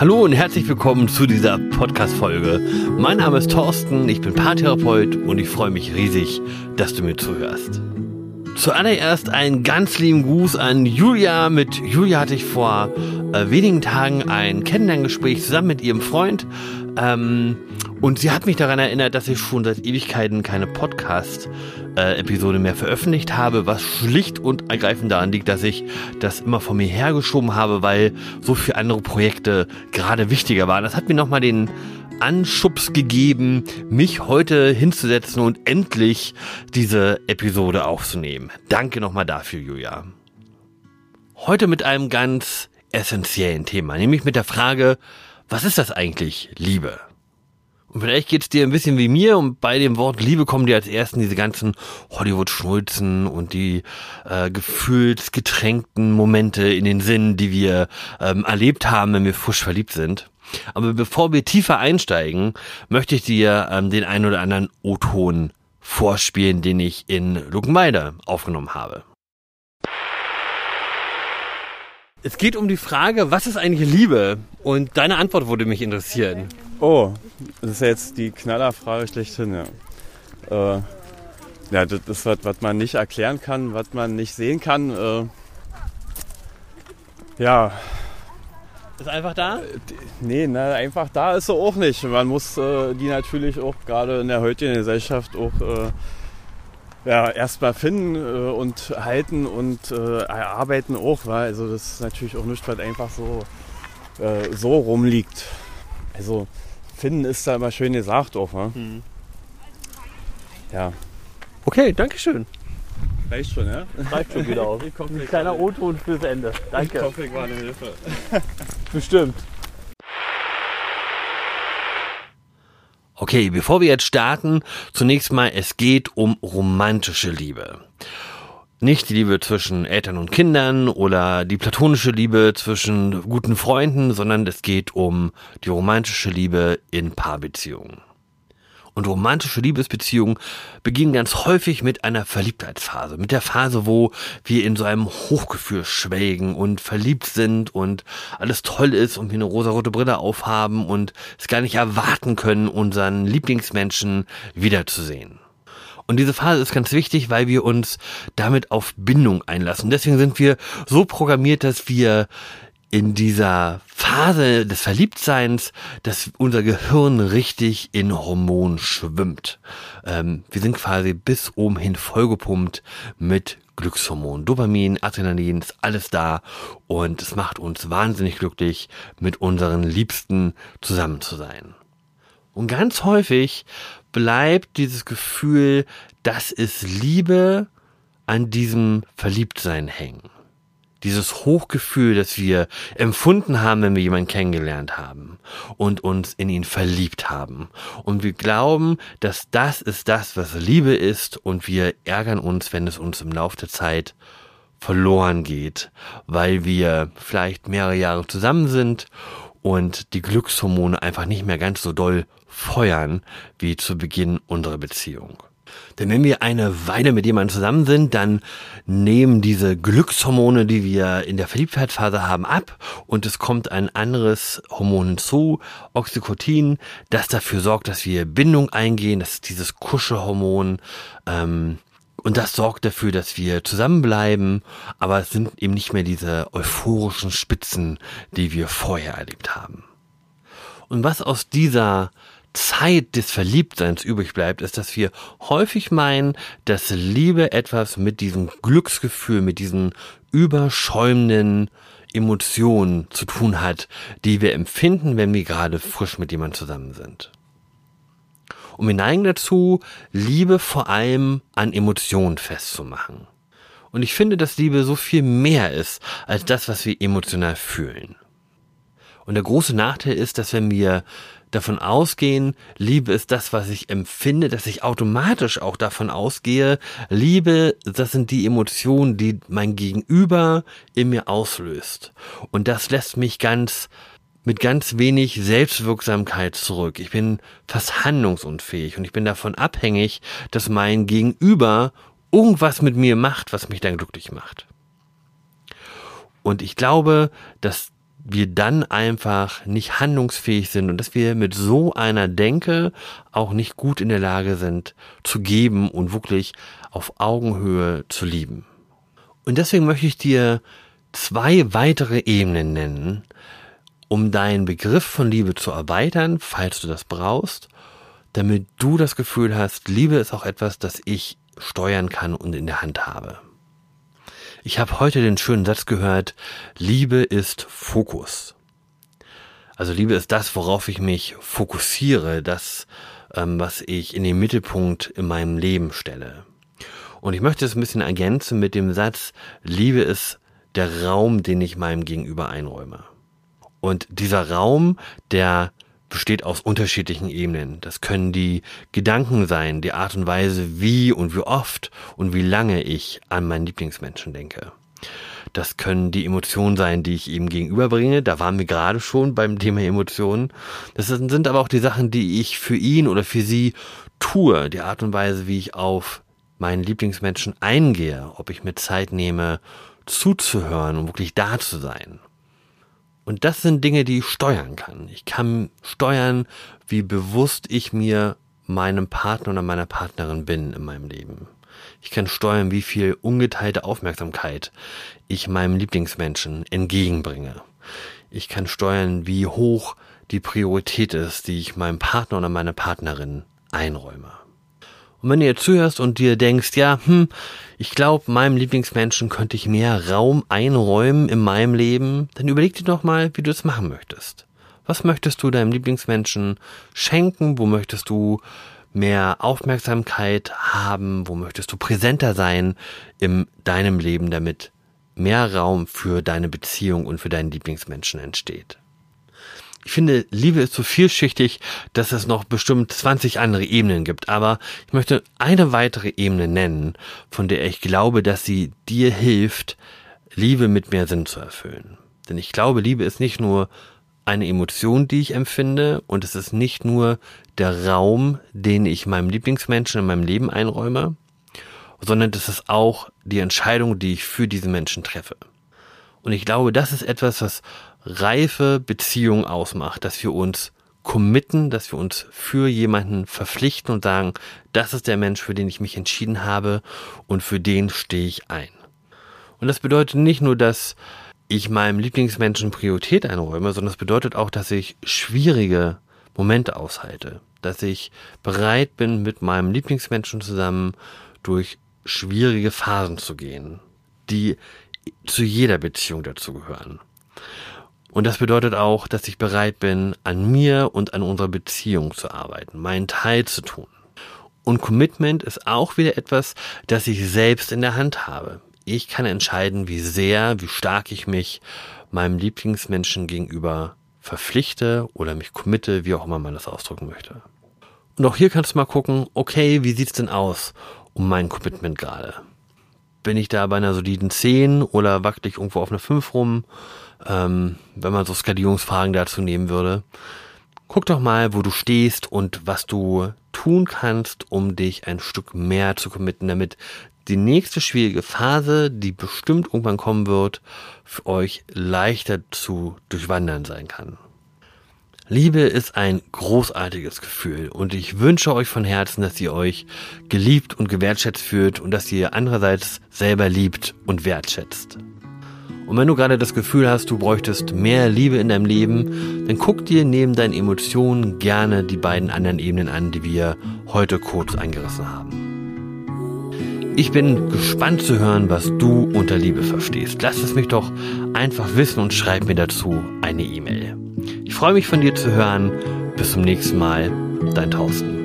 Hallo und herzlich willkommen zu dieser Podcast-Folge. Mein Name ist Thorsten, ich bin Paartherapeut und ich freue mich riesig, dass du mir zuhörst. Zuallererst einen ganz lieben Gruß an Julia. Mit Julia hatte ich vor äh, wenigen Tagen ein Kennenlerngespräch zusammen mit ihrem Freund. Ähm, und sie hat mich daran erinnert, dass ich schon seit Ewigkeiten keine Podcast-Episode mehr veröffentlicht habe, was schlicht und ergreifend daran liegt, dass ich das immer von mir hergeschoben habe, weil so viele andere Projekte gerade wichtiger waren. Das hat mir nochmal den Anschubs gegeben, mich heute hinzusetzen und endlich diese Episode aufzunehmen. Danke nochmal dafür, Julia. Heute mit einem ganz essentiellen Thema, nämlich mit der Frage, was ist das eigentlich, Liebe? Und vielleicht geht's dir ein bisschen wie mir und bei dem Wort Liebe kommen dir als ersten diese ganzen Hollywood-Schnulzen und die äh, gefühlsgetränkten Momente in den Sinn, die wir ähm, erlebt haben, wenn wir frisch verliebt sind. Aber bevor wir tiefer einsteigen, möchte ich dir ähm, den ein oder anderen O-Ton vorspielen, den ich in Luckenweider aufgenommen habe. Es geht um die Frage, was ist eigentlich Liebe? Und deine Antwort würde mich interessieren. Oh, das ist jetzt die Knallerfrage schlechthin, ja. Äh, ja, das ist was, was man nicht erklären kann, was man nicht sehen kann. Äh, ja, ist einfach da? Nee, na, einfach da ist sie auch nicht. Man muss äh, die natürlich auch gerade in der heutigen Gesellschaft auch äh, ja, erstmal finden äh, und halten und äh, erarbeiten auch. Weil, also das ist natürlich auch nichts, was einfach so, äh, so rumliegt. Also finden ist da immer schön gesagt auch. Ne? Hm. Ja. Okay, danke schön. Reicht schon, ja? Reicht schon wieder aus. Ein kleiner O-Ton fürs Ende. Danke. Ich hoffe, ich war eine Hilfe. Bestimmt. Okay, bevor wir jetzt starten, zunächst mal, es geht um romantische Liebe. Nicht die Liebe zwischen Eltern und Kindern oder die platonische Liebe zwischen guten Freunden, sondern es geht um die romantische Liebe in Paarbeziehungen. Und romantische Liebesbeziehungen beginnen ganz häufig mit einer Verliebtheitsphase, mit der Phase, wo wir in so einem Hochgefühl schwelgen und verliebt sind und alles toll ist und wir eine rosarote Brille aufhaben und es gar nicht erwarten können, unseren Lieblingsmenschen wiederzusehen. Und diese Phase ist ganz wichtig, weil wir uns damit auf Bindung einlassen. Deswegen sind wir so programmiert, dass wir in dieser Phase des Verliebtseins, dass unser Gehirn richtig in Hormonen schwimmt. Ähm, wir sind quasi bis oben hin vollgepumpt mit Glückshormonen. Dopamin, Adrenalin ist alles da und es macht uns wahnsinnig glücklich, mit unseren Liebsten zusammen zu sein. Und ganz häufig bleibt dieses Gefühl, das ist Liebe, an diesem Verliebtsein hängen dieses Hochgefühl, das wir empfunden haben, wenn wir jemanden kennengelernt haben und uns in ihn verliebt haben. Und wir glauben, dass das ist das, was Liebe ist und wir ärgern uns, wenn es uns im Laufe der Zeit verloren geht, weil wir vielleicht mehrere Jahre zusammen sind und die Glückshormone einfach nicht mehr ganz so doll feuern wie zu Beginn unserer Beziehung. Denn wenn wir eine Weile mit jemandem zusammen sind, dann nehmen diese Glückshormone, die wir in der Verliebtheitsphase haben, ab und es kommt ein anderes Hormon hinzu, Oxytocin, das dafür sorgt, dass wir Bindung eingehen, das ist dieses Kuschelhormon, ähm, und das sorgt dafür, dass wir zusammenbleiben, aber es sind eben nicht mehr diese euphorischen Spitzen, die wir vorher erlebt haben. Und was aus dieser Zeit des Verliebtseins übrig bleibt, ist, dass wir häufig meinen, dass Liebe etwas mit diesem Glücksgefühl, mit diesen überschäumenden Emotionen zu tun hat, die wir empfinden, wenn wir gerade frisch mit jemandem zusammen sind. Und wir neigen dazu, Liebe vor allem an Emotionen festzumachen. Und ich finde, dass Liebe so viel mehr ist als das, was wir emotional fühlen. Und der große Nachteil ist, dass wenn wir davon ausgehen, Liebe ist das, was ich empfinde, dass ich automatisch auch davon ausgehe, Liebe, das sind die Emotionen, die mein Gegenüber in mir auslöst. Und das lässt mich ganz mit ganz wenig Selbstwirksamkeit zurück. Ich bin fast handlungsunfähig und ich bin davon abhängig, dass mein Gegenüber irgendwas mit mir macht, was mich dann glücklich macht. Und ich glaube, dass wir dann einfach nicht handlungsfähig sind und dass wir mit so einer Denke auch nicht gut in der Lage sind zu geben und wirklich auf Augenhöhe zu lieben. Und deswegen möchte ich dir zwei weitere Ebenen nennen, um deinen Begriff von Liebe zu erweitern, falls du das brauchst, damit du das Gefühl hast, Liebe ist auch etwas, das ich steuern kann und in der Hand habe. Ich habe heute den schönen Satz gehört, Liebe ist Fokus. Also Liebe ist das, worauf ich mich fokussiere, das, ähm, was ich in den Mittelpunkt in meinem Leben stelle. Und ich möchte es ein bisschen ergänzen mit dem Satz, Liebe ist der Raum, den ich meinem Gegenüber einräume. Und dieser Raum, der besteht aus unterschiedlichen Ebenen. Das können die Gedanken sein, die Art und Weise, wie und wie oft und wie lange ich an meinen Lieblingsmenschen denke. Das können die Emotionen sein, die ich ihm gegenüberbringe. Da waren wir gerade schon beim Thema Emotionen. Das sind aber auch die Sachen, die ich für ihn oder für sie tue. Die Art und Weise, wie ich auf meinen Lieblingsmenschen eingehe. Ob ich mir Zeit nehme, zuzuhören und wirklich da zu sein. Und das sind Dinge, die ich steuern kann. Ich kann steuern, wie bewusst ich mir meinem Partner oder meiner Partnerin bin in meinem Leben. Ich kann steuern, wie viel ungeteilte Aufmerksamkeit ich meinem Lieblingsmenschen entgegenbringe. Ich kann steuern, wie hoch die Priorität ist, die ich meinem Partner oder meiner Partnerin einräume. Und wenn du jetzt zuhörst und dir denkst, ja, hm, ich glaube, meinem Lieblingsmenschen könnte ich mehr Raum einräumen in meinem Leben, dann überleg dir doch mal, wie du es machen möchtest. Was möchtest du deinem Lieblingsmenschen schenken? Wo möchtest du mehr Aufmerksamkeit haben? Wo möchtest du präsenter sein in deinem Leben, damit mehr Raum für deine Beziehung und für deinen Lieblingsmenschen entsteht? Ich finde, Liebe ist so vielschichtig, dass es noch bestimmt 20 andere Ebenen gibt. Aber ich möchte eine weitere Ebene nennen, von der ich glaube, dass sie dir hilft, Liebe mit mehr Sinn zu erfüllen. Denn ich glaube, Liebe ist nicht nur eine Emotion, die ich empfinde, und es ist nicht nur der Raum, den ich meinem Lieblingsmenschen in meinem Leben einräume, sondern es ist auch die Entscheidung, die ich für diese Menschen treffe. Und ich glaube, das ist etwas, was reife Beziehung ausmacht, dass wir uns committen, dass wir uns für jemanden verpflichten und sagen, das ist der Mensch, für den ich mich entschieden habe und für den stehe ich ein. Und das bedeutet nicht nur, dass ich meinem Lieblingsmenschen Priorität einräume, sondern es bedeutet auch, dass ich schwierige Momente aushalte, dass ich bereit bin, mit meinem Lieblingsmenschen zusammen durch schwierige Phasen zu gehen, die zu jeder Beziehung dazugehören. Und das bedeutet auch, dass ich bereit bin, an mir und an unserer Beziehung zu arbeiten, meinen Teil zu tun. Und Commitment ist auch wieder etwas, das ich selbst in der Hand habe. Ich kann entscheiden, wie sehr, wie stark ich mich meinem Lieblingsmenschen gegenüber verpflichte oder mich committe, wie auch immer man das ausdrücken möchte. Und auch hier kannst du mal gucken, okay, wie sieht's denn aus um mein Commitment gerade? Bin ich da bei einer soliden 10 oder wackel ich irgendwo auf eine 5 rum? ähm, wenn man so Skalierungsfragen dazu nehmen würde. Guck doch mal, wo du stehst und was du tun kannst, um dich ein Stück mehr zu committen, damit die nächste schwierige Phase, die bestimmt irgendwann kommen wird, für euch leichter zu durchwandern sein kann. Liebe ist ein großartiges Gefühl und ich wünsche euch von Herzen, dass ihr euch geliebt und gewertschätzt fühlt und dass ihr andererseits selber liebt und wertschätzt. Und wenn du gerade das Gefühl hast, du bräuchtest mehr Liebe in deinem Leben, dann guck dir neben deinen Emotionen gerne die beiden anderen Ebenen an, die wir heute kurz eingerissen haben. Ich bin gespannt zu hören, was du unter Liebe verstehst. Lass es mich doch einfach wissen und schreib mir dazu eine E-Mail. Ich freue mich von dir zu hören. Bis zum nächsten Mal. Dein Thorsten.